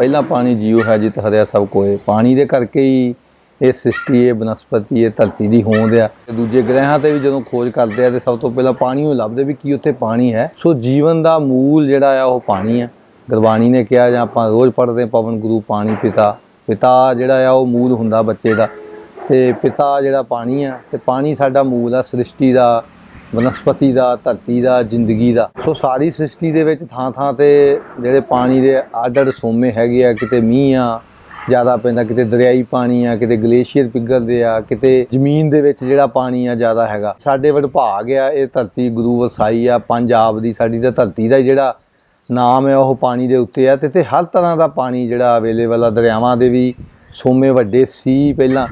ਪਹਿਲਾ ਪਾਣੀ ਜੀਉ ਹੈ ਜਿਤ ਹਰਿਆ ਸਭ ਕੋਏ। ਪਾਣੀ ਦੇ ਕਰਕੇ ਹੀ ਇਹ ਸ੍ਰਿਸ਼ਟੀ, ਇਹ ਬਨਸਪਤੀ, ਇਹ ਧਰਤੀ ਦੀ ਹੋਂਦ ਆ। ਤੇ ਦੂਜੇ ਗ੍ਰਹਿਾਂ ਤੇ ਵੀ ਜਦੋਂ ਖੋਜ ਕਰਦੇ ਆ ਤੇ ਸਭ ਤੋਂ ਪਹਿਲਾਂ ਪਾਣੀ ਨੂੰ ਲੱਭਦੇ ਵੀ ਕੀ ਉੱਥੇ ਪਾਣੀ ਹੈ। ਸੋ ਜੀਵਨ ਦਾ ਮੂਲ ਜਿਹੜਾ ਆ ਉਹ ਪਾਣੀ ਆ। ਗੁਰਬਾਣੀ ਨੇ ਕਿਹਾ ਜਾਂ ਆਪਾਂ ਰੋਜ਼ ਪੜ੍ਹਦੇ ਹਾਂ, ਪਵਨ ਗੁਰੂ, ਪਾਣੀ ਪਿਤਾ। ਪਿਤਾ ਜਿਹੜਾ ਆ ਉਹ ਮੂਲ ਹੁੰਦਾ ਬੱਚੇ ਦਾ। ਤੇ ਪਿਤਾ ਜਿਹੜਾ ਪਾਣੀ ਆ, ਤੇ ਪਾਣੀ ਸਾਡਾ ਮੂਲ ਆ, ਸ੍ਰਿਸ਼ਟੀ ਦਾ ਬਨਸਪਤੀ ਦਾ, ਧਰਤੀ ਦਾ, ਜ਼ਿੰਦਗੀ ਦਾ। ਸੋ ਸਾਰੀ ਸ੍ਰਿਸ਼ਟੀ ਦੇ ਵਿੱਚ ਥਾਂ ਥਾਂ ਤੇ ਜਿਹੜੇ ਪਾਣੀ ਦੇ ਅੱਡ ਅੱਡ ਸੋਮੇ ਹੈਗੇ ਆ, ਕਿਤੇ ਮੀਂਹ ਆ, ਜ਼ਿਆਦਾ ਪੈਂਦਾ ਕਿਤੇ ਦਰਿਆਈ ਪਾਣੀ ਆ, ਕਿਤੇ ਗਲੇਸ਼ੀਅਰ ਪਿਘਲਦੇ ਆ ਕਿਤੇ ਜ਼ਮੀਨ ਦੇ ਵਿੱਚ ਜਿਹੜਾ ਪਾਣੀ ਆ ਜ਼ਿਆਦਾ ਹੈਗਾ। ਸਾਡੇ ਵਡਭਾਗ ਆ, ਇਹ ਧਰਤੀ ਗੁਰੂ ਵਸਾਈ ਆ, ਪੰਜਾਬ ਦੀ ਸਾਡੀ ਤਾਂ ਧਰਤੀ ਦਾ ਹੀ ਜਿਹੜਾ ਨਾਮ ਹੈ ਉਹ ਪਾਣੀ ਦੇ ਉੱਤੇ ਆ। ਤੇ ਤੇ ਹਰ ਤਰ੍ਹਾਂ ਦਾ ਪਾਣੀ ਜਿਹੜਾ ਅਵੇਲੇਬਲ ਆ, ਦਰਿਆਵਾਂ ਦੇ ਵੀ ਸੋਮੇ ਵੱਡੇ ਸੀ ਪਹਿਲਾਂ।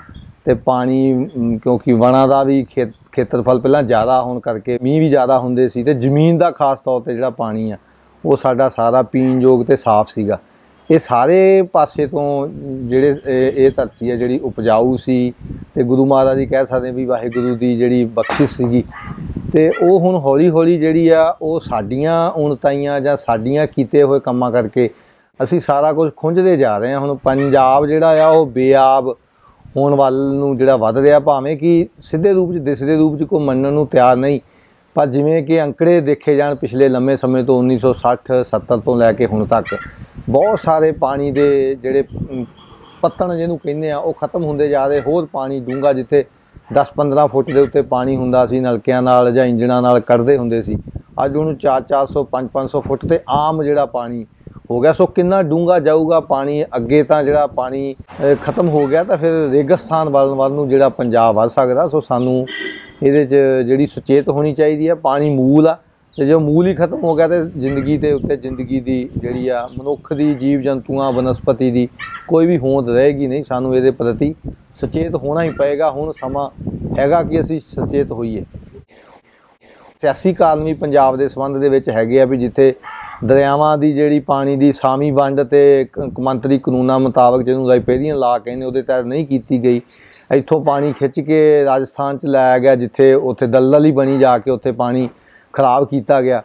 ਤੇ ਪਾਣੀ ਅਮ, ਕਿਉਂਕਿ ਵਣਾ ਦਾ ਵੀ ਖੇਤ- ਖੇਤਰਫਲ ਪਹਿਲਾਂ ਜ਼ਿਆਦਾ ਹੋਣ ਕਰਕੇ ਮੀਂਹ ਵੀ ਜ਼ਿਆਦਾ ਹੁੰਦੇ ਸੀ ਤੇ ਜ਼ਮੀਨ ਦਾ ਖਾਸ ਤੌਰ ਤੇ ਜਿਹੜਾ ਪਾਣੀ ਆ ਉਹ ਸਾਡਾ ਸਾਰਾ ਪੀਣ ਯੋਗ ਤੇ ਸਾਫ਼ ਸੀਗਾ। ਇਹ ਸਾਰੇ ਪਾਸੇ ਤੋਂ ਜਿਹੜੇ ਇਹ ਇਹ ਧਰਤੀ ਹੈ ਜਿਹੜੀ ਉਪਜਾਊ ਸੀ ਤੇ ਗੁਰੂ ਮਹਾਰਾਜ ਜੀ ਕਹਿ ਸਕਦੇ ਵੀ ਵਾਹਿਗੁਰੂ ਦੀ ਜਿਹੜੀ ਬਖਸ਼ਿਸ਼ ਸੀਗੀ। ਤੇ ਉਹ ਹੁਣ ਹੌਲੀ ਹੌਲੀ ਜਿਹੜੀ ਆ ਉਹ ਸਾਡੀਆਂ ਉਣਤਾਈਆਂ ਜਾਂ ਸਾਡੀਆਂ ਕੀਤੇ ਹੋਏ ਕੰਮਾਂ ਕਰਕੇ ਅਸੀਂ ਸਾਰਾ ਕੁਝ ਖੁੰਝਦੇ ਜਾ ਰਹੇ ਹਾਂ। ਹੁਣ ਪੰਜਾਬ ਜਿਹੜਾ ਆ ਉਹ ਬੇਆਬ ਹੋਣ ਵੱਲ ਨੂੰ ਜਿਹੜਾ ਵੱਧ ਰਿਹਾ ਭਾਵੇਂ ਕਿ ਸਿੱਧੇ ਰੂਪ 'ਚ ਦਿਸਦੇ ਰੂਪ 'ਚ ਕੋਈ ਮੰਨਣ ਨੂੰ ਤਿਆਰ ਨਹੀਂ। ਪਰ ਜਿਵੇਂ ਕਿ ਅੰਕੜੇ ਦੇਖੇ ਜਾਣ ਪਿਛਲੇ ਲੰਮੇ ਸਮੇਂ ਤੋਂ 1960 70 ਤੋਂ ਲੈ ਕੇ ਹੁਣ ਤੱਕ ਬਹੁਤ ਸਾਰੇ ਪਾਣੀ ਦੇ ਜਿਹੜੇ ਅਮ, ਪੱਤਣ ਜਿਹਨੂੰ ਕਹਿੰਦੇ ਆ ਉਹ ਖਤਮ ਹੁੰਦੇ ਜਾ ਰਹੇ। ਹੋਰ ਪਾਣੀ ਡੂੰਘਾ ਜਿੱਥੇ 10-15 ਫੁੱਟ ਦੇ ਉੱਤੇ ਪਾਣੀ ਹੁੰਦਾ ਸੀ ਨਲਕਿਆਂ ਨਾਲ ਜਾਂ ਇੰਜਣਾਂ ਨਾਲ ਕੱਢਦੇ ਹੁੰਦੇ ਸੀ। ਅੱਜ ਉਹਨੂੰ 4-400 5-500 ਫੁੱਟ ਤੇ ਆਮ ਜਿਹੜਾ ਪਾਣੀ ਹੋ ਗਿਆ। ਸੋ ਕਿੰਨਾ ਡੂੰਘਾ ਜਾਊਗਾ ਪਾਣੀ ਅੱਗੇ ਤਾਂ ਜਿਹੜਾ ਪਾਣੀ ਅਹ, ਖਤਮ ਹੋ ਗਿਆ ਤਾਂ ਫਿਰ ਰੇਗਿਸਤਾਨ ਵੱਲ ਵੱਲ ਨੂੰ ਜਿਹੜਾ ਪੰਜਾਬ ਵੱਧ ਸਕਦਾ। ਸੋ ਸਾਨੂੰ ਇਹਦੇ 'ਚ ਜਿਹੜੀ ਸੁਚੇਤ ਹੋਣੀ ਚਾਹੀਦੀ ਹੈ ਪਾਣੀ ਮੂਲ ਆ। ਤੇ ਜੋ ਮੂਲ ਹੀ ਖਤਮ ਹੋ ਗਿਆ ਤੇ ਜ਼ਿੰਦਗੀ ਦੇ ਉੱਤੇ ਜ਼ਿੰਦਗੀ ਦੀ ਜਿਹੜੀ ਆ ਮਨੁੱਖ ਦੀ ਜੀਵ ਜੰਤੂਆਂ ਬਨਸਪਤੀ ਦੀ ਕੋਈ ਵੀ ਹੋਂਦ ਰਹੇਗੀ ਨਹੀਂ। ਸਾਨੂੰ ਇਹਦੇ ਪ੍ਰਤੀ ਸੁਚੇਤ ਹੋਣਾ ਹੀ ਪਏਗਾ। ਹੁਣ ਸਮਾਂ ਹੈਗਾ ਕਿ ਅਸੀਂ ਸੁਚੇਤ ਹੋਈਏ। ਸਿਆਸੀ ਕਾਲਮੀ ਪੰਜਾਬ ਦੇ ਸੰਬੰਧ ਦੇ ਵਿੱਚ ਹੈਗੇ ਆ ਵੀ ਜਿੱਥੇ ਦਰਿਆਵਾਂ ਦੀ ਜਿਹੜੀ ਪਾਣੀ ਦੀ ਸਾਮੀ ਵੰਡ ਤੇ ਕ- ਕੌਮਾਂਤਰੀ ਕਾਨੂੰਨਾਂ ਮੁਤਾਬਕ ਜਿਹਨੂੰ ਰਾਈਪੇਰੀਅਨ ਲਾ ਕਹਿੰਦੇ ਉਹਦੇ ਤਹਿਤ ਨਹੀਂ ਕੀਤੀ ਗਈ। ਇੱਥੋਂ ਪਾਣੀ ਖਿੱਚ ਕੇ ਰਾਜਸਥਾਨ ਚ ਲਾਇਆ ਗਿਆ, ਜਿੱਥੇ ਉੱਥੇ ਦਲਦਲ ਹੀ ਬਣੀ ਜਾ ਕੇ ਉੱਥੇ ਪਾਣੀ ਖਰਾਬ ਕੀਤਾ ਗਿਆ।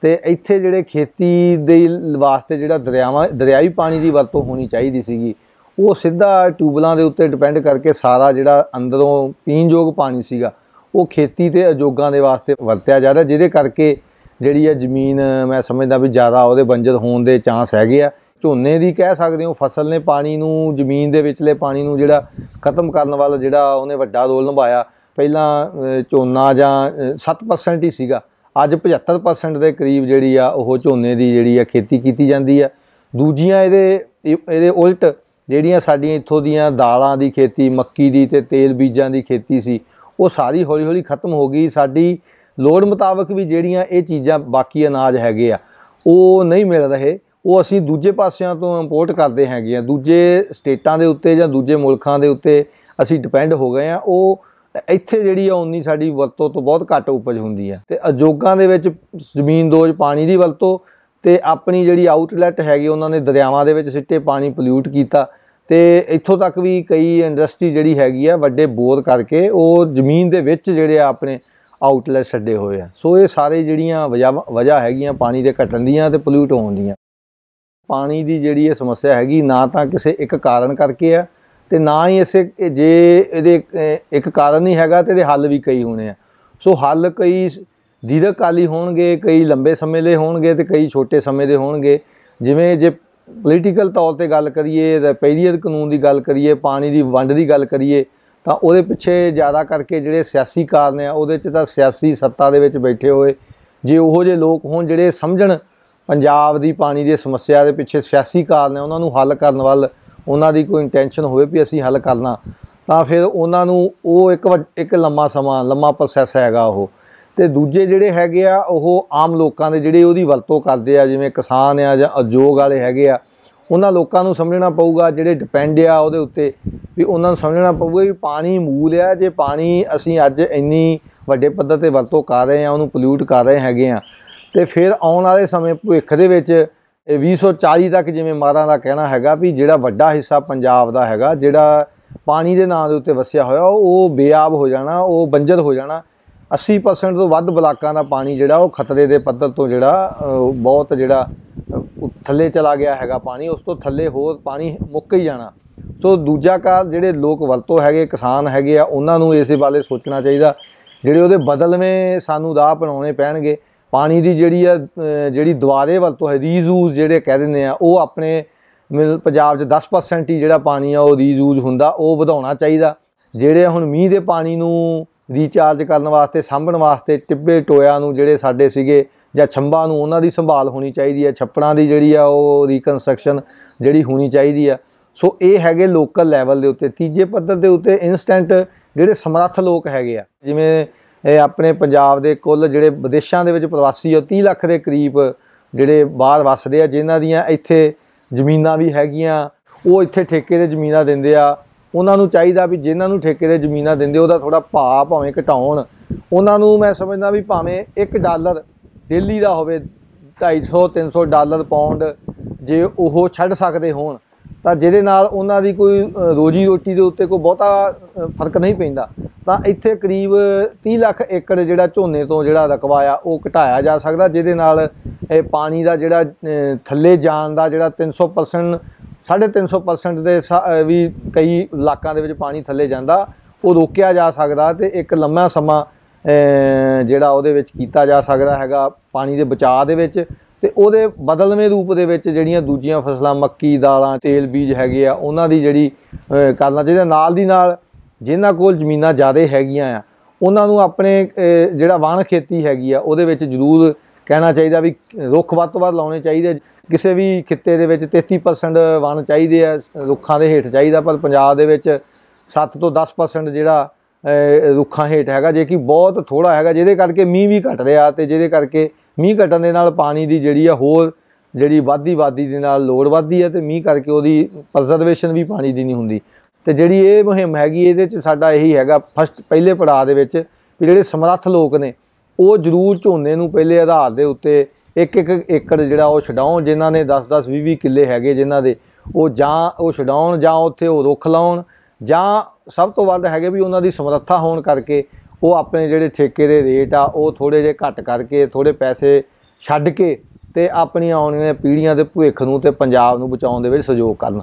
ਤੇ ਇੱਥੇ ਜਿਹੜੇ ਖੇਤੀ ਦੇ ਵਾਸਤੇ ਜਿਹੜਾ ਦਰਿਆਵਾਂ, ਦਰਿਆਈ ਪਾਣੀ ਦੀ ਵਰਤੋਂ ਹੋਣੀ ਚਾਹੀਦੀ ਸੀਗੀ, ਉਹ ਸਿੱਧਾ ਟਿਊਬਲਾਂ ਦੇ ਉੱਤੇ ਡਿਪੈਂਡ ਕਰਕੇ ਸਾਰਾ ਜਿਹੜਾ ਅੰਦਰੋਂ ਪੀਣਯੋਗ ਪਾਣੀ ਸੀਗਾ, ਉਹ ਖੇਤੀ ਤੇ ਉਦਯੋਗਾਂ ਦੇ ਵਾਸਤੇ ਵਰਤਿਆ ਜਾ ਰਿਹਾ, ਜਿਹਦੇ ਕਰਕੇ ਜਿਹੜੀ ਹੈ ਜ਼ਮੀਨ ਮੈਂ ਸਮਝਦਾ ਵੀ ਜ਼ਿਆਦਾ ਉਹਦੇ ਬੰਜਰ ਹੋਣ ਦੇ ਚਾਂਸ ਹੈਗੇ ਆ। ਝੋਨੇ ਦੀ ਕਹਿ ਸਕਦੇ ਹੋ ਫਸਲ ਨੇ ਪਾਣੀ ਨੂੰ ਜ਼ਮੀਨ ਦੇ ਵਿਚਲੇ ਪਾਣੀ ਨੂੰ ਜਿਹੜਾ ਖਤਮ ਕਰਨ ਵਾਲਾ ਜਿਹੜਾ ਉਹਨੇ ਵੱਡਾ ਰੋਲ ਨਿਭਾਇਆ। ਪਹਿਲਾਂ ਅਹ, ਝੋਨਾ ਜਾਂ ਅਹ, 7% ਹੀ ਸੀਗਾ। ਅੱਜ 75% ਦੇ ਕਰੀਬ ਜਿਹੜੀ ਆ ਉਹ ਝੋਨੇ ਦੀ ਜਿਹੜੀ ਆ ਖੇਤੀ ਕੀਤੀ ਜਾਂਦੀ ਆ। ਦੂਜੀਆਂ ਇਹਦੇ ਇਹ- ਇਹਦੇ ਉਲਟ ਜਿਹੜੀਆਂ ਸਾਡੀਆਂ ਇੱਥੋਂ ਦੀਆਂ ਦਾਲਾਂ ਦੀ ਖੇਤੀ ਮੱਕੀ ਦੀ ਤੇ ਤੇਲ ਬੀਜਾਂ ਦੀ ਖੇਤੀ ਸੀ ਉਹ ਸਾਰੀ ਹੌਲੀ ਹੌਲੀ ਖਤਮ ਹੋ ਗਈ। ਸਾਡੀ ਲੋੜ ਮੁਤਾਬਕ ਵੀ ਜਿਹੜੀਆਂ ਇਹ ਚੀਜ਼ਾਂ ਬਾਕੀ ਅਨਾਜ ਹੈਗੇ ਆ, ਉਹ ਨਹੀਂ ਮਿਲ ਰਹੇ, ਉਹ ਅਸੀਂ ਦੂਜੇ ਪਾਸਿਆਂ ਤੋਂ ਇੰਪੋਰਟ ਕਰਦੇ ਹੈਗੇ ਆ। ਦੂਜੇ ਸਟੇਟਾਂ ਦੇ ਉੱਤੇ ਜਾਂ ਦੂਜੇ ਮੁਲਕਾਂ ਦੇ ਉੱਤੇ ਅਸੀਂ ਡਿਪੈਂਡ ਹੋ ਗਏ ਆ। ਉਹ ਇੱਥੇ ਜਿਹੜੀ ਆ ਉਨੀ ਸਾਡੀ ਵਰਤੋਂ ਤੋਂ ਬਹੁਤ ਘੱਟ ਉਪਜ ਹੁੰਦੀ ਹੈ ਤੇ ਅਜੋਗਾਂ ਦੇ ਵਿੱਚ ਜ਼ਮੀਨ ਦੋਜ ਪਾਣੀ ਦੀ ਵਰਤੋਂ ਤੇ ਆਪਣੀ ਜਿਹੜੀ ਆਊਟਲੈਟ ਹੈਗੀ, ਉਹਨਾਂ ਨੇ ਦਰਿਆਵਾਂ ਦੇ ਵਿੱਚ ਸਿੱਟੇ ਪਾਣੀ ਪੋਲਿਊਟ ਕੀਤਾ। ਤੇ ਇੱਥੋਂ ਤੱਕ ਵੀ ਕਈ ਇੰਡਸਟਰੀ ਜਿਹੜੀ ਹੈਗੀ ਆ, ਵੱਡੇ ਬੋਰ ਕਰਕੇ ਉਹ ਜ਼ਮੀਨ ਦੇ ਵਿੱਚ ਜਿਹੜੇ ਆ ਆਪਣੇ ਆਊਟਲੈਟ ਛੱਡੇ ਹੋਏ ਆ। ਸੋ ਇਹ ਸਾਰੇ ਜਿਹੜੀਆਂ ਵਜ੍ਹਾ ਵਜ੍ਹਾ ਹੈਗੀਆਂ ਪਾਣੀ ਦੇ ਘਟਣ ਦੀਆਂ ਤੇ ਪੋਲਿਊਟ ਹੋਣ ਦੀਆਂ। ਪਾਣੀ ਦੀ ਜਿਹੜੀ ਇਹ ਸਮੱਸਿਆ ਹੈਗੀ ਨਾ ਤਾਂ ਕਿਸੇ ਇੱਕ ਕਾਰਨ ਕਰਕੇ ਆ ਤੇ ਨਾ ਹੀ ਇਸੇ ਇਹ ਜੇ ਇਹਦੇ ਅਹ, ਇੱਕ ਕਾਰਨ ਨਹੀਂ ਹੈਗਾ ਤੇ ਇਹਦੇ ਹੱਲ ਵੀ ਕਈ ਹੋਣੇ ਆ। ਸੋ ਹੱਲ ਕਈ ਦੀਰਘਕਾਲੀ ਹੋਣਗੇ ਕਈ ਲੰਬੇ ਸਮੇਂ ਦੇ ਹੋਣਗੇ ਤੇ ਕਈ ਛੋਟੇ ਸਮੇਂ ਦੇ ਹੋਣਗੇ। ਜਿਵੇਂ ਜੇ ਪੋਲੀਟੀਕਲ ਤੌਰ ਤੇ ਗੱਲ ਕਰੀਏ ਰਪੈਰੀਅਰ ਕਾਨੂੰਨ ਦੀ ਗੱਲ ਕਰੀਏ ਪਾਣੀ ਦੀ ਵੰਡ ਦੀ ਗੱਲ ਕਰੀਏ ਤਾਂ ਉਹਦੇ ਪਿੱਛੇ ਜ਼ਿਆਦਾ ਕਰਕੇ ਜਿਹੜੇ ਸਿਆਸੀ ਕਾਰਨ ਆ, ਉਹਦੇ 'ਚ ਤਾਂ ਸਿਆਸੀ ਸੱਤਾ ਦੇ ਵਿੱਚ ਬੈਠੇ ਹੋਏ। ਜੇ ਉਹੋ ਜਿਹੇ ਲੋਕ ਹੋਣ ਜਿਹੜੇ ਸਮਝਣ ਪੰਜਾਬ ਦੀ ਪਾਣੀ ਦੀ ਸਮੱਸਿਆ ਦੇ ਪਿੱਛੇ ਸਿਆਸੀ ਕਾਰਨ ਆ ਉਹਨਾਂ ਨੂੰ ਹੱਲ ਕਰਨ ਵੱਲ ਉਹਨਾਂ ਦੀ ਕੋਈ ਇੰਟੈਂਸ਼ਨ ਹੋਵੇ ਵੀ ਅਸੀਂ ਹੱਲ ਕਰਨਾ, ਤਾਂ ਫਿਰ ਉਹਨਾਂ ਨੂੰ ਉਹ ਇੱਕ ਵੱਡ- ਇੱਕ ਲੰਮਾ ਸਮਾਂ, ਲੰਮਾ ਪ੍ਰੋਸੈਸ ਹੈਗਾ ਉਹ। ਤੇ ਦੂਜੇ ਜਿਹੜੇ ਹੈਗੇ ਆ, ਉਹ ਆਮ ਲੋਕਾਂ ਦੇ ਜਿਹੜੇ ਉਹਦੀ ਵਰਤੋਂ ਕਰਦੇ ਆ, ਜਿਵੇਂ ਕਿਸਾਨ ਆ ਜਾਂ ਉਦਯੋਗ ਵਾਲੇ ਹੈਗੇ ਆ ਉਹਨਾਂ ਲੋਕਾਂ ਨੂੰ ਸਮਝਣਾ ਪਊਗਾ ਜਿਹੜੇ ਡਿਪੈਂਡ ਆ ਉਹਦੇ ਉੱਤੇ ਵੀ ਉਹਨਾਂ ਨੂੰ ਸਮਝਣਾ ਪਊਗਾ ਵੀ ਪਾਣੀ ਮੂਲ ਆ ਜੇ ਪਾਣੀ ਅਸੀਂ ਅੱਜ ਇੰਨੀ ਵੱਡੇ ਪੱਧਰ ਤੇ ਵਰਤੋਂ ਕਰ ਰਹੇ ਆ ਉਹਨੂੰ ਪੋਲਿਊਟ ਕਰ ਰਹੇ ਹੈਗੇ ਆ। ਤੇ ਫਿਰ ਆਉਣ ਵਾਲੇ ਸਮੇਂ ਭਵਿੱਖ ਦੇ ਵਿੱਚ ਇਹ 2040 ਤੱਕ ਜਿਵੇਂ ਮਾਰਾਂ ਦਾ ਕਹਿਣਾ ਹੈਗਾ ਵੀ ਜਿਹੜਾ ਵੱਡਾ ਹਿੱਸਾ ਪੰਜਾਬ ਦਾ ਹੈਗਾ ਜਿਹੜਾ ਪਾਣੀ ਦੇ ਨਾਂ ਦੇ ਉੱਤੇ ਵਸਿਆ ਹੋਇਆ ਉਹ ਬੇਆਬ ਹੋ ਜਾਣਾ ਉਹ ਬੰਜਰ ਹੋ ਜਾਣਾ। 80% ਤੋਂ ਵੱਧ ਬਲਾਕਾਂ ਦਾ ਪਾਣੀ ਜਿਹੜਾ ਉਹ ਖਤਰੇ ਦੇ ਪੱਧਰ ਤੋਂ ਜਿਹੜਾ ਅਹ, ਬਹੁਤ ਜਿਹੜਾ ਅਹ, ਉ- ਥੱਲੇ ਚਲਾ ਗਿਆ ਹੈਗਾ ਪਾਣੀ, ਉਸ ਤੋਂ ਥੱਲੇ ਹੋਰ ਪਾਣੀ ਮੁੱਕ ਹੀ ਜਾਣਾ। ਸੋ ਦੂਜਾ ਕਾਰਨ ਜਿਹੜੇ ਲੋਕ ਵਰਤੋਂ ਹੈਗੇ, ਕਿਸਾਨ ਹੈਗੇ ਆ, ਉਹਨਾਂ ਨੂੰ ਇਸੇ ਬਾਰੇ ਸੋਚਣਾ ਚਾਹੀਦਾ। ਜਿਹੜੇ ਉਹਦੇ ਬਦਲਵੇਂ ਸਾਨੂੰ ਰਾਹ ਬਣਾਉਣੇ ਪੈਣਗੇ, ਪਾਣੀ ਦੀ ਜਿਹੜੀ ਆ, ਅਹ, ਜਿਹੜੀ ਦੁਬਾਰੇ ਵਰਤੋਂ ਹੈ ਰੀਯੂਜ਼ ਜਿਹੜੇ ਕਹਿ ਦਿੰਦੇ ਆ, ਉਹ ਆਪਣੇ ਮਿਲ- ਪੰਜਾਬ 'ਚ 10% ਹੀ ਜਿਹੜਾ ਪਾਣੀ ਆ, ਉਹ ਰੀਯੂਜ਼ ਹੁੰਦਾ, ਉਹ ਵਧਾਉਣਾ ਚਾਹੀਦਾ। ਜਿਹੜੇ ਹੁਣ ਮੀਂਹ ਦੇ ਪਾਣੀ ਨੂੰ ਰੀਚਾਰਜ ਕਰਨ ਵਾਸਤੇ, ਸਾਂਭਣ ਵਾਸਤੇ ਟਿੱਬੇ ਟੋਇਆਂ ਨੂੰ ਜਿਹੜੇ ਸਾਡੇ ਸੀਗੇ ਜਾਂ ਛੰਬਾਂ ਨੂੰ ਉਹਨਾਂ ਦੀ ਸੰਭਾਲ ਹੋਣੀ ਚਾਹੀਦੀ ਹੈ, ਛੱਪੜਾਂ ਦੀ ਜਿਹੜੀ ਆ ਉਹ ਰੀਕਨਸਟਰਕਸ਼ਨ ਜਿਹੜੀ ਹੋਣੀ ਚਾਹੀਦੀ ਆ। ਸੋ ਇਹ ਹੈਗੇ ਲੋਕਲ ਲੈਵਲ ਦੇ ਉੱਤੇ। ਤੀਜੇ ਪੱਧਰ ਦੇ ਉੱਤੇ ਇਨਸਟੈਂਟ ਜਿਹੜੇ ਸਮਰੱਥ ਲੋਕ ਹੈਗੇ ਆ, ਜਿਵੇਂ ਇਹ ਆਪਣੇ ਪੰਜਾਬ ਦੇ ਕੁੱਲ ਜਿਹੜੇ ਵਿਦੇਸ਼ਾਂ ਦੇ ਵਿੱਚ ਪ੍ਰਵਾਸੀ ਆ, ਉਹ 30 ਲੱਖ ਦੇ ਕਰੀਬ ਜਿਹੜੇ ਬਾਹਰ ਵੱਸਦੇ ਆ, ਜਿਨ੍ਹਾਂ ਦੀਆਂ ਇੱਥੇ ਜ਼ਮੀਨਾਂ ਵੀ ਹੈਗੀਆਂ, ਉਹ ਇੱਥੇ ਠੇਕੇ ਤੇ ਜ਼ਮੀਨਾਂ ਦਿੰਦੇ ਆ। ਉਹਨਾਂ ਨੂੰ ਚਾਹੀਦਾ ਵੀ ਜਿਨ੍ਹਾਂ ਨੂੰ ਠੇਕੇ ਤੇ ਜ਼ਮੀਨਾਂ ਦਿੰਦੇ ਉਹਦਾ ਥੋੜਾ ਭਾਅ ਭਾਵੇਂ ਘਟਾਉਣ। ਉਹਨਾਂ ਨੂੰ ਮੈਂ ਸਮਝਦਾ ਵੀ ਭਾਵੇਂ 1 ਡਾਲਰ ਡੇਲੀ ਦਾ ਹੋਵੇ 250 300 ਡਾਲਰ ਪਾਉਂਡ ਜੇ ਉਹ ਛੱਡ ਸਕਦੇ ਹੋਣ ਤਾਂ ਜਿਹਦੇ ਨਾਲ ਉਹਨਾਂ ਦੀ ਕੋਈ ਅ, ਰੋਜੀ ਰੋਟੀ ਦੇ ਉੱਤੇ ਕੋਈ ਬਹੁਤਾ ਅ, ਫ਼ਰਕ ਨਹੀਂ ਪੈਂਦਾ। ਤਾਂ ਇੱਥੇ ਕਰੀਬ 30 ਲੱਖ ਏਕੜ ਜਿਹੜਾ ਝੋਨੇ ਤੋਂ ਜਿਹੜਾ ਰਕਬਾ ਆ ਉਹ ਘਟਾਇਆ ਜਾ ਸਕਦਾ ਜਿਹਦੇ ਨਾਲ ਇਹ ਪਾਣੀ ਦਾ ਜਿਹੜਾ ਅ, ਥੱਲੇ ਜਾਣ ਦਾ ਜਿਹੜਾ 300% 350% ਦੇ ਸਾ- ਅ, ਵੀ ਕਈ ਇਲਾਕਿਆਂ ਦੇ ਵਿੱਚ ਪਾਣੀ ਥੱਲੇ ਜਾਂਦਾ ਉਹ ਰੋਕਿਆ ਜਾ ਸਕਦਾ ਤੇ ਇੱਕ ਲੰਮਾ ਸਮਾਂ ਅ, ਜਿਹੜਾ ਉਹਦੇ ਵਿੱਚ ਕੀਤਾ ਜਾ ਸਕਦਾ ਹੈਗਾ ਪਾਣੀ ਦੇ ਬਚਾਅ ਦੇ ਵਿੱਚ ਤੇ ਉਹਦੇ ਬਦਲਵੇਂ ਰੂਪ ਦੇ ਵਿੱਚ ਜਿਹੜੀਆਂ ਦੂਜੀਆਂ ਫਸਲਾਂ ਮੱਕੀ ਦਾਲਾਂ ਤੇਲ ਬੀਜ ਹੈਗੇ ਆ ਉਹਨਾਂ ਦੀ ਜਿਹੜੀ ਅ, ਕਰਨਾ ਚਾਹੀਦਾ ਨਾਲ ਦੀ ਨਾਲ ਜਿਨ੍ਹਾਂ ਕੋਲ ਜ਼ਮੀਨਾਂ ਜ਼ਿਆਦਾ ਹੈਗੀਆਂ ਆ ਉਹਨਾਂ ਨੂੰ ਆਪਣੇ ਅ, ਜਿਹੜਾ ਵਾਣ ਖੇਤੀ ਹੈਗੀ ਆ ਉਹਦੇ ਵਿੱਚ ਜ਼ਰੂਰ ਕਹਿਣਾ ਚਾਹੀਦਾ ਵੀ ਰੁੱਖ ਵੱਧ ਤੋਂ ਵੱਧ ਲਾਉਣੇ ਚਾਹੀਦੇ ਕਿਸੇ ਵੀ ਖਿੱਤੇ ਦੇ ਵਿੱਚ 33% ਵਣ ਚਾਹੀਦੇ ਆ ਰੁੱਖਾਂ ਦੇ ਹੇਠ ਚਾਹੀਦਾ ਪਰ ਪੰਜਾਬ ਦੇ ਵਿੱਚ 7 ਤੋਂ 10% ਜਿਹੜਾ ਅਹ, ਰੁੱਖਾਂ ਹੇਠ ਹੈਗਾ ਜੇ ਕਿ ਬਹੁਤ ਥੋੜਾ ਹੈਗਾ ਜਿਹਦੇ ਕਰਕੇ ਮੀਂਹ ਵੀ ਘਟ ਰਿਹਾ ਤੇ ਜਿਹਦੇ ਕਰਕੇ ਮੀਂਹ ਘਟਣ ਦੇ ਨਾਲ ਪਾਣੀ ਦੀ ਜਿਹੜੀ ਆ ਹੋਰ ਜਿਹੜੀ ਵਾਧੀ ਵਾਧੀ ਦੇ ਨਾਲ ਲੋੜ ਵੱਧਦੀ ਹੈ ਤੇ ਮੀਂਹ ਕਰਕੇ ਉਹਦੀ ਪ੍ਰਜ਼ਰਵੇਸ਼ਨ ਵੀ ਪਾਣੀ ਦੀ ਨਹੀਂ ਹੁੰਦੀ। ਤੇ ਜਿਹੜੀ ਇਹ ਮੁਹਿੰਮ ਹੈਗੀ ਇਹਦੇ ਚ ਸਾਡਾ ਇਹੀ ਹੈਗਾ ਫਸਟ ਪਹਿਲੇ ਪੜਾਅ ਦੇ ਵਿੱਚ ਵੀ ਜਿਹੜੇ ਸਮਰੱਥ ਲੋਕ ਨੇ ਉਹ ਜ਼ਰੂਰ ਝੋਨੇ ਨੂੰ ਪਹਿਲੇ ਆਧਾਰ ਦੇ ਉੱਤੇ ਇੱਕ ਇੱਕ ਏਕੜ ਜਿਹੜਾ ਉਹ ਛਡਾਉਣ, ਜਿਨ੍ਹਾਂ ਨੇ 10 10 20 20 ਕਿੱਲੇ ਹੈਗੇ ਜਿਨ੍ਹਾਂ ਦੇ, ਉਹ ਜਾਂ ਉਹ ਛਡਾਉਣ ਜਾਂ ਉੱਥੇ ਉਹ ਰੁੱਖ ਲਾਉਣ, ਜਾਂ ਸਭ ਤੋਂ ਵੱਧ ਹੈਗੇ ਵੀ ਉਹਨਾਂ ਦੀ ਸਮਰੱਥਾ ਹੋਣ ਕਰਕੇ ਉਹ ਆਪਣੇ ਜਿਹੜੇ ਠੇਕੇ ਦੇ ਰੇਟ ਆ, ਉਹ ਥੋੜੇ ਜਿਹੇ ਘੱਟ ਕਰਕੇ ਥੋੜੇ ਪੈਸੇ ਛੱਡ ਕੇ ਤੇ ਆਪਣੀਆਂ ਆਉਣ ਵਾਲੀਆਂ ਪੀੜ੍ਹੀਆਂ ਦੇ ਭਵਿੱਖ ਨੂੰ ਤੇ ਪੰਜਾਬ ਨੂੰ ਬਚਾਉਣ ਦੇ ਵਿੱਚ ਸਹਿਯੋਗ ਕਰਨ।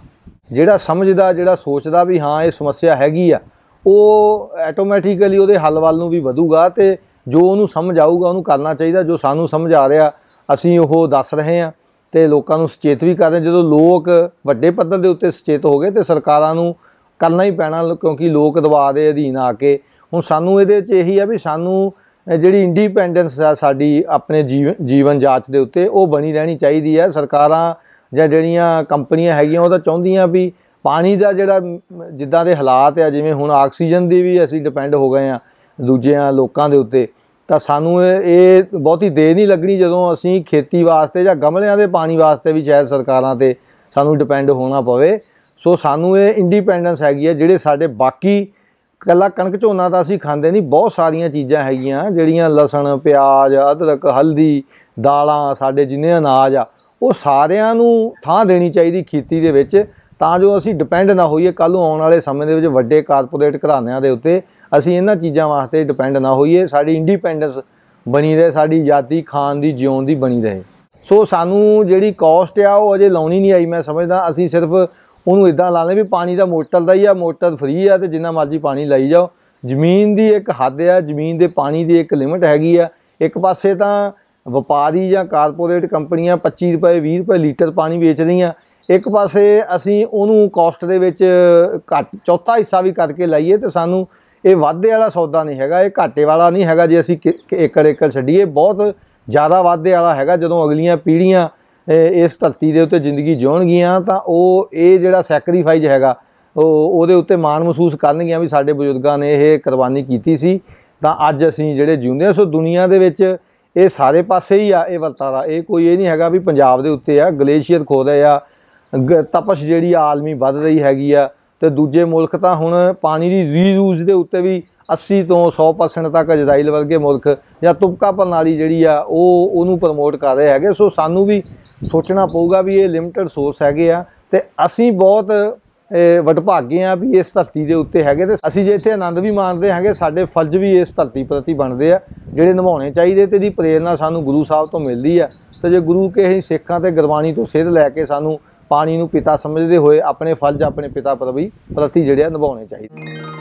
ਜਿਹੜਾ ਸਮਝਦਾ, ਜਿਹੜਾ ਸੋਚਦਾ ਵੀ ਹਾਂ, ਇਹ ਸਮੱਸਿਆ ਹੈਗੀ ਆ, ਉਹ ਆਟੋਮੈਟਿਕਲੀ ਉਹਦੇ ਹੱਲ ਵੱਲ ਨੂੰ ਵੀ ਵਧੂਗਾ ਤੇ ਜੋ ਉਹਨੂੰ ਸਮਝ ਆਊਗਾ ਉਹਨੂੰ ਕਰਨਾ ਚਾਹੀਦਾ। ਜੋ ਸਾਨੂੰ ਸਮਝ ਆ ਰਿਹਾ ਅਸੀਂ ਉਹ ਦੱਸ ਰਹੇ ਹਾਂ ਤੇ ਲੋਕਾਂ ਨੂੰ ਸੁਚੇਤ ਵੀ ਕਰ ਰਹੇ ਹਾਂ। ਜਦੋਂ ਲੋਕ ਵੱਡੇ ਪੱਧਰ ਦੇ ਉੱਤੇ ਸੁਚੇਤ ਹੋ ਗਏ ਤੇ ਸਰਕਾਰਾਂ ਨੂੰ ਕਰਨਾ ਹੀ ਪੈਣਾ ਲ- ਕਿਉਂਕਿ ਲੋਕ ਦਬਾਅ ਦੇ ਅਧੀਨ ਆ ਕੇ। ਹੁਣ ਸਾਨੂੰ ਇਹਦੇ ਵਿੱਚ ਇਹੀ ਆ ਵੀ ਸਾਨੂੰ ਅ, ਜਿਹੜੀ ਇੰਡੀਪੈਂਡੈਂਸ ਆ ਸਾਡੀ ਆਪਣੇ ਜੀਵ- ਜੀਵਨ ਜਾਂਚ ਦੇ ਉੱਤੇ ਉਹ ਬਣੀ ਰਹਿਣੀ ਚਾਹੀਦੀ ਹੈ। ਸਰਕਾਰਾਂ ਜਾਂ ਜਿਹੜੀਆਂ ਕੰਪਨੀਆਂ ਹੈਗੀਆਂ ਉਹ ਤਾਂ ਚਾਹੁੰਦੀਆਂ ਵੀ ਪਾਣੀ ਦਾ ਜਿਹੜਾ ਮ, ਜਿੱਦਾਂ ਦੇ ਹਾਲਾਤ ਆ ਜਿਵੇਂ ਹੁਣ ਆਕਸੀਜਨ ਦੀ ਵੀ ਅਸੀਂ ਡਿਪੈਂਡ ਹੋ ਗਏ ਆ ਦੂਜਿਆਂ ਲੋਕਾਂ ਦੇ ਉੱਤੇ, ਤਾਂ ਸਾਨੂੰ ਇਹ ਇਹ ਬਹੁਤੀ ਦੇਰ ਨਹੀਂ ਲੱਗਣੀ ਜਦੋਂ ਅਸੀਂ ਖੇਤੀ ਵਾਸਤੇ ਜਾਂ ਗਮਲਿਆਂ ਦੇ ਪਾਣੀ ਵਾਸਤੇ ਵੀ ਸ਼ਾਇਦ ਸਰਕਾਰਾਂ ਤੇ ਸਾਨੂੰ ਡਿਪੈਂਡ ਹੋਣਾ ਪਵੇ। ਸੋ ਸਾਨੂੰ ਇਹ ਇੰਡੀਪੈਂਡੈਂਸ ਹੈਗੀ ਹੈ ਜਿਹੜੇ ਸਾਡੇ ਬਾਕੀ ਕੱਲਾ ਕਣਕ ਝੋਨਾ ਤਾਂ ਅਸੀਂ ਖਾਂਦੇ ਨਹੀਂ, ਬਹੁਤ ਸਾਰੀਆਂ ਚੀਜ਼ਾਂ ਹੈਗੀਆਂ, ਜਿਹੜੀਆਂ ਲਸਣ, ਪਿਆਜ਼, ਅਦਰਕ, ਹਲਦੀ, ਦਾਲਾਂ, ਸਾਡੇ ਜਿੰਨੇ ਅਨਾਜ ਆ, ਉਹ ਸਾਰਿਆਂ ਨੂੰ ਥਾਂ ਦੇਣੀ ਚਾਹੀਦੀ ਖੇਤੀ ਦੇ ਵਿੱਚ, ਤਾਂ ਜੋ ਅਸੀਂ ਡਿਪੈਂਡ ਨਾ ਹੋਈਏ ਕੱਲ ਨੂੰ ਆਉਣ ਵਾਲੇ ਸਮੇਂ ਦੇ ਵਿੱਚ ਵੱਡੇ ਕਾਰਪੋਰੇਟ ਘਰਾਣਿਆਂ ਦੇ ਉੱਤੇ ਅਸੀਂ ਇਹਨਾਂ ਚੀਜ਼ਾਂ ਵਾਸਤੇ ਡਿਪੈਂਡ ਨਾ ਹੋਈਏ, ਸਾਡੀ ਇੰਡੀਪੈਂਡੈਂਸ ਬਣੀ ਰਹੇ, ਸਾਡੀ ਆਜ਼ਾਦੀ ਖਾਣ ਦੀ, ਜਿਉਣ ਦੀ ਬਣੀ ਰਹੇ। ਸੋ ਸਾਨੂੰ ਜਿਹੜੀ ਕਾਸਟ ਆ, ਉਹ ਅਜੇ ਲਾਉਣੀ ਨਹੀਂ ਆਈ, ਮੈਂ ਸਮਝਦਾ, ਅਸੀਂ ਸਿਰਫ ਉਹਨੂੰ ਇਦਾਂ ਲਾ ਲੈ ਵੀ ਪਾਣੀ ਦਾ ਮੋਟਰ ਦਾ ਹੀ ਆ, ਮੋਟਰ ਫ੍ਰੀ ਆ ਤੇ ਜਿੰਨਾ ਮਰਜ਼ੀ ਪਾਣੀ ਲਾਈ ਜਾਓ। ਜ਼ਮੀਨ ਦੀ ਇੱਕ ਹੱਦ ਆ, ਜ਼ਮੀਨ ਦੇ ਪਾਣੀ ਦੀ ਇੱਕ ਲਿਮਟ ਹੈਗੀ ਆ। ਇੱਕ ਪਾਸੇ ਤਾਂ ਵਪਾਰੀ ਜਾਂ ਕਾਰਪੋਰੇਟ ਕੰਪਨੀਆਂ 25 ਰੁਪਏ 20 ਰੁਪਏ ਲੀਟਰ ਪਾਣੀ ਵੇਚ ਰਹੀਆਂ ਇੱਕ ਪਾਸੇ ਅਸੀਂ ਉਹਨੂੰ ਕਾਸਟ ਦੇ ਵਿੱਚ ਘੱਟ, ਚੌਥਾ ਹਿੱਸਾ ਵੀ ਕਰਕੇ ਲਾਈਏ ਤੇ ਸਾਨੂੰ ਇਹ ਵਾਧੇ ਵਾਲਾ ਸੌਦਾ ਨਹੀਂ ਹੈਗਾ, ਇਹ ਘਾਟੇ ਵਾਲਾ ਨਹੀਂ ਹੈਗਾ ਜੇ ਅਸੀਂ ਕਿ- ਕਿ ਏਕੜ ਏਕੜ ਛੱਡੀਏ। ਬਹੁਤ ਜ਼ਿਆਦਾ ਵਾਧੇ ਵਾਲਾ ਹੈਗਾ, ਜਦੋਂ ਅਗਲੀਆਂ ਪੀੜ੍ਹੀਆਂ, ਇਹ, ਇਸ ਧਰਤੀ ਦੇ ਉੱਤੇ ਜ਼ਿੰਦਗੀ ਜਿਉਣਗੀਆਂ, ਤਾਂ ਉਹ, ਇਹ ਜਿਹੜਾ ਸੈਕਰੀਫਾਈਸ ਹੈਗਾ, ਉਹ, ਉਹਦੇ ਉੱਤੇ ਮਾਣ ਮਹਿਸੂਸ ਕਰਨਗੀਆਂ ਵੀ ਸਾਡੇ ਬਜ਼ੁਰਗਾਂ ਨੇ ਇਹ ਕੁਰਬਾਨੀ ਕੀਤੀ ਸੀ। ਤਾਂ ਅੱਜ ਅਸੀਂ ਜਿਹੜੇ ਜਿਉਂਦੇ ਹਾਂ, ਸੋ ਦੁਨੀਆ ਦੇ ਵਿੱਚ ਇਹ ਸਾਰੇ ਪਾਸੇ ਹੀ ਆ, ਇਹ ਵਰਤਾਰਾ ਇਹ ਕੋਈ ਇਹ ਨਹੀਂ ਹੈਗਾ ਵੀ ਪੰਜਾਬ ਦੇ ਉੱਤੇ ਆ, ਗਲੇਸ਼ੀਅਰ ਖੋ ਰਹੇ ਆ, ਗ- ਤਪਸ਼ ਜਿਹੜੀ ਆ ਆਲਮੀ ਵੱਧ ਰਹੀ ਹੈਗੀ ਆ ਤੇ ਦੂਜੇ ਮੁਲਕ ਤਾਂ ਹੁਣ ਪਾਣੀ ਦੀ ਰੀਯੂਜ਼ ਦੇ ਉੱਤੇ ਵੀ 80 ਤੋਂ 100% ਤੱਕ ਇਜ਼ਰਾਈਲ ਵਰਗੇ ਮੁਲਕ ਜਾਂ ਤੁਬਕਾ ਪ੍ਰਣਾਲੀ ਜਿਹੜੀ ਆ, ਉਹ ਉਹਨੂੰ ਪ੍ਰਮੋਟ ਕਰ ਰਹੇ ਹੈਗੇ। ਸੋ ਸਾਨੂੰ ਵੀ ਸੋਚਣਾ ਪਊਗਾ ਵੀ ਇਹ ਲਿਮਟਿਡ ਸੋਰਸ ਹੈਗੇ ਆ ਤੇ ਅਸੀਂ ਬਹੁਤ, ਇਹ, ਵਡਭਾਗੇ ਆ ਵੀ ਇਸ ਧਰਤੀ ਦੇ ਉੱਤੇ ਹੈਗੇ ਤੇ ਅਸੀਂ ਜੇ ਇੱਥੇ ਆਨੰਦ ਵੀ ਮਾਣਦੇ ਹੈਗੇ, ਸਾਡੇ ਫਰਜ਼ ਵੀ ਇਸ ਧਰਤੀ ਪ੍ਰਤੀ ਬਣਦੇ ਆ, ਜਿਹੜੇ ਨਿਭਾਉਣੇ ਚਾਹੀਦੇ ਤੇ ਦੀ ਪ੍ਰੇਰਣਾ ਸਾਨੂੰ ਗੁਰੂ ਸਾਹਿਬ ਤੋਂ ਮਿਲਦੀ ਆ। ਤੇ ਜੇ ਗੁਰੂ ਕੇ ਅਸੀਂ ਸਿੱਖਾਂ ਤੇ ਗੁਰਬਾਣੀ ਤੋਂ ਸਿੱਧ ਲੈ ਕੇ ਸਾਨੂੰ ਪਾਣੀ ਨੂੰ ਪਿਤਾ ਸਮਝਦੇ ਹੋਏ ਆਪਣੇ ਫਰਜ਼ ਆਪਣੇ ਪਿਤਾ ਪ੍ਰਤੀ ਪ੍ਰਤੀ ਜਿਹੜੇ ਆ ਨਿਭਾਉਣੇ ਚਾਹੀਦੇ।